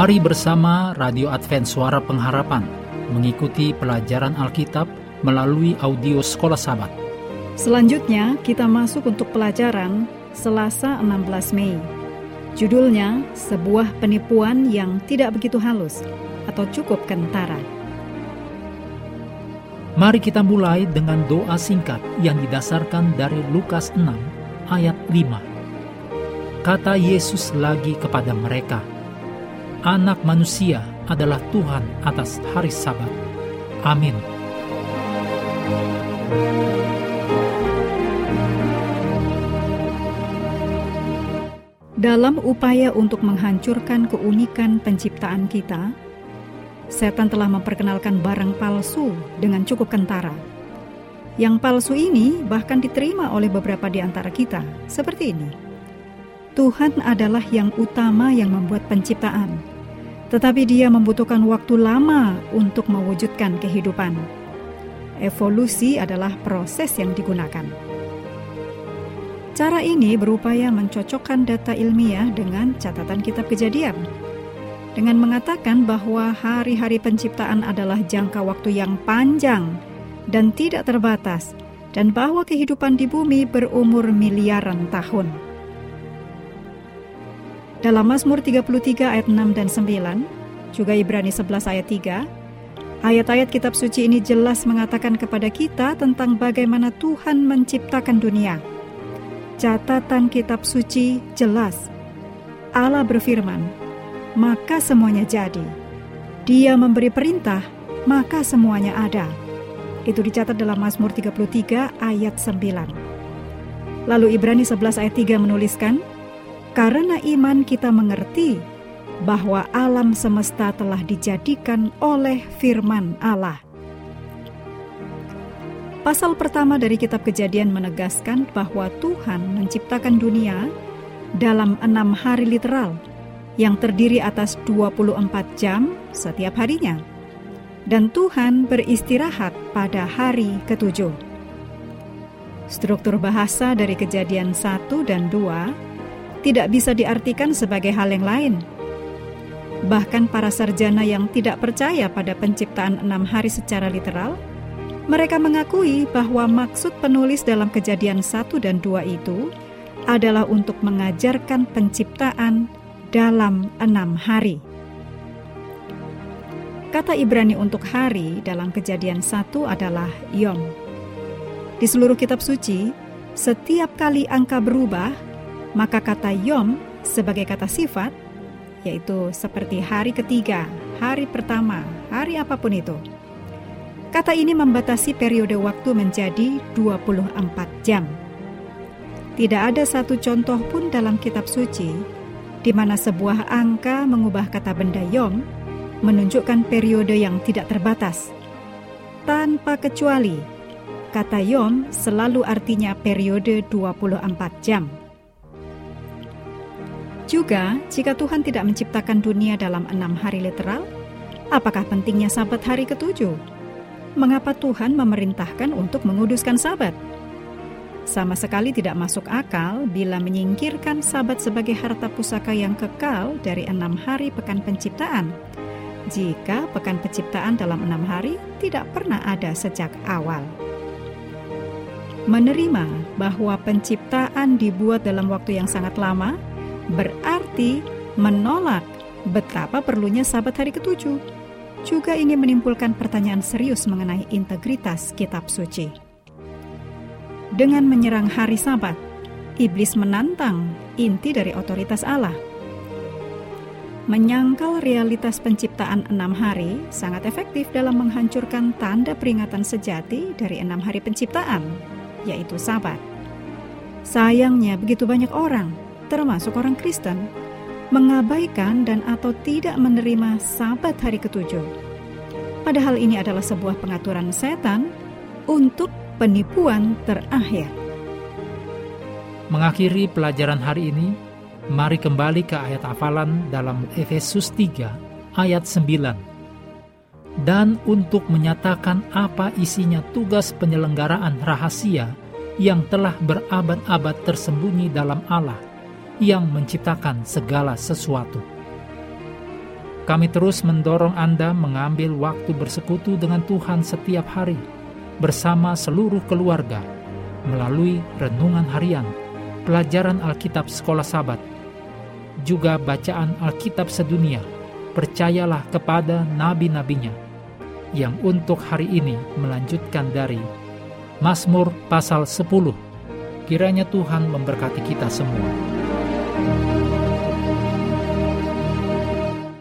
Mari bersama Radio Advent Suara Pengharapan mengikuti pelajaran Alkitab melalui audio Sekolah Sabat. Selanjutnya kita masuk untuk pelajaran Selasa 16 Mei. Judulnya Sebuah Penipuan yang Tidak Begitu Halus atau Cukup Kentara. Mari kita mulai dengan doa singkat yang didasarkan dari Lukas 6 ayat 5. Kata Yesus lagi kepada mereka, Anak manusia adalah Tuhan atas hari Sabat. Amin. Dalam upaya untuk menghancurkan keunikan penciptaan kita, setan telah memperkenalkan barang palsu dengan cukup kentara. Yang palsu ini bahkan diterima oleh beberapa di antara kita, seperti ini. Tuhan adalah yang utama yang membuat penciptaan, tetapi Dia membutuhkan waktu lama untuk mewujudkan kehidupan. Evolusi adalah proses yang digunakan. Cara ini berupaya mencocokkan data ilmiah dengan catatan kitab kejadian. Dengan mengatakan bahwa hari-hari penciptaan adalah jangka waktu yang panjang dan tidak terbatas, dan bahwa kehidupan di bumi berumur miliaran tahun. Dalam Mazmur 33 ayat 6 dan 9, juga Ibrani 11 ayat 3, ayat-ayat kitab suci ini jelas mengatakan kepada kita tentang bagaimana Tuhan menciptakan dunia catatan kitab suci jelas. Allah berfirman, maka semuanya jadi. Dia memberi perintah, maka semuanya ada. Itu dicatat dalam Mazmur 33 ayat 9. Lalu Ibrani 11 ayat 3 menuliskan, Karena iman kita mengerti bahwa alam semesta telah dijadikan oleh firman Allah Pasal pertama dari kitab kejadian menegaskan bahwa Tuhan menciptakan dunia dalam enam hari literal yang terdiri atas 24 jam setiap harinya. Dan Tuhan beristirahat pada hari ketujuh. Struktur bahasa dari kejadian 1 dan 2 tidak bisa diartikan sebagai hal yang lain. Bahkan para sarjana yang tidak percaya pada penciptaan enam hari secara literal – mereka mengakui bahwa maksud penulis dalam kejadian 1 dan 2 itu adalah untuk mengajarkan penciptaan dalam enam hari. Kata Ibrani untuk hari dalam kejadian 1 adalah Yom. Di seluruh kitab suci, setiap kali angka berubah, maka kata Yom sebagai kata sifat, yaitu seperti hari ketiga, hari pertama, hari apa pun itu, Kata ini membatasi periode waktu menjadi 24 jam. Tidak ada satu contoh pun dalam kitab suci di mana sebuah angka mengubah kata benda yom menunjukkan periode yang tidak terbatas. Tanpa kecuali, kata yom selalu artinya periode 24 jam. Juga, jika Tuhan tidak menciptakan dunia dalam enam hari literal, apakah pentingnya sabat hari ketujuh? mengapa Tuhan memerintahkan untuk menguduskan sabat? Sama sekali tidak masuk akal bila menyingkirkan sabat sebagai harta pusaka yang kekal dari enam hari pekan penciptaan. Jika pekan penciptaan dalam enam hari tidak pernah ada sejak awal. Menerima bahwa penciptaan dibuat dalam waktu yang sangat lama berarti menolak betapa perlunya sabat hari ketujuh juga ini menimbulkan pertanyaan serius mengenai integritas kitab suci. Dengan menyerang hari Sabat, iblis menantang inti dari otoritas Allah. Menyangkal realitas penciptaan enam hari sangat efektif dalam menghancurkan tanda peringatan sejati dari enam hari penciptaan, yaitu Sabat. Sayangnya begitu banyak orang, termasuk orang Kristen, mengabaikan dan atau tidak menerima sabat hari ketujuh. Padahal ini adalah sebuah pengaturan setan untuk penipuan terakhir. Mengakhiri pelajaran hari ini, mari kembali ke ayat hafalan dalam Efesus 3 ayat 9. Dan untuk menyatakan apa isinya tugas penyelenggaraan rahasia yang telah berabad-abad tersembunyi dalam Allah yang menciptakan segala sesuatu. Kami terus mendorong Anda mengambil waktu bersekutu dengan Tuhan setiap hari bersama seluruh keluarga melalui renungan harian, pelajaran Alkitab sekolah sabat, juga bacaan Alkitab sedunia. Percayalah kepada nabi-nabinya yang untuk hari ini melanjutkan dari Mazmur pasal 10. Kiranya Tuhan memberkati kita semua. thank you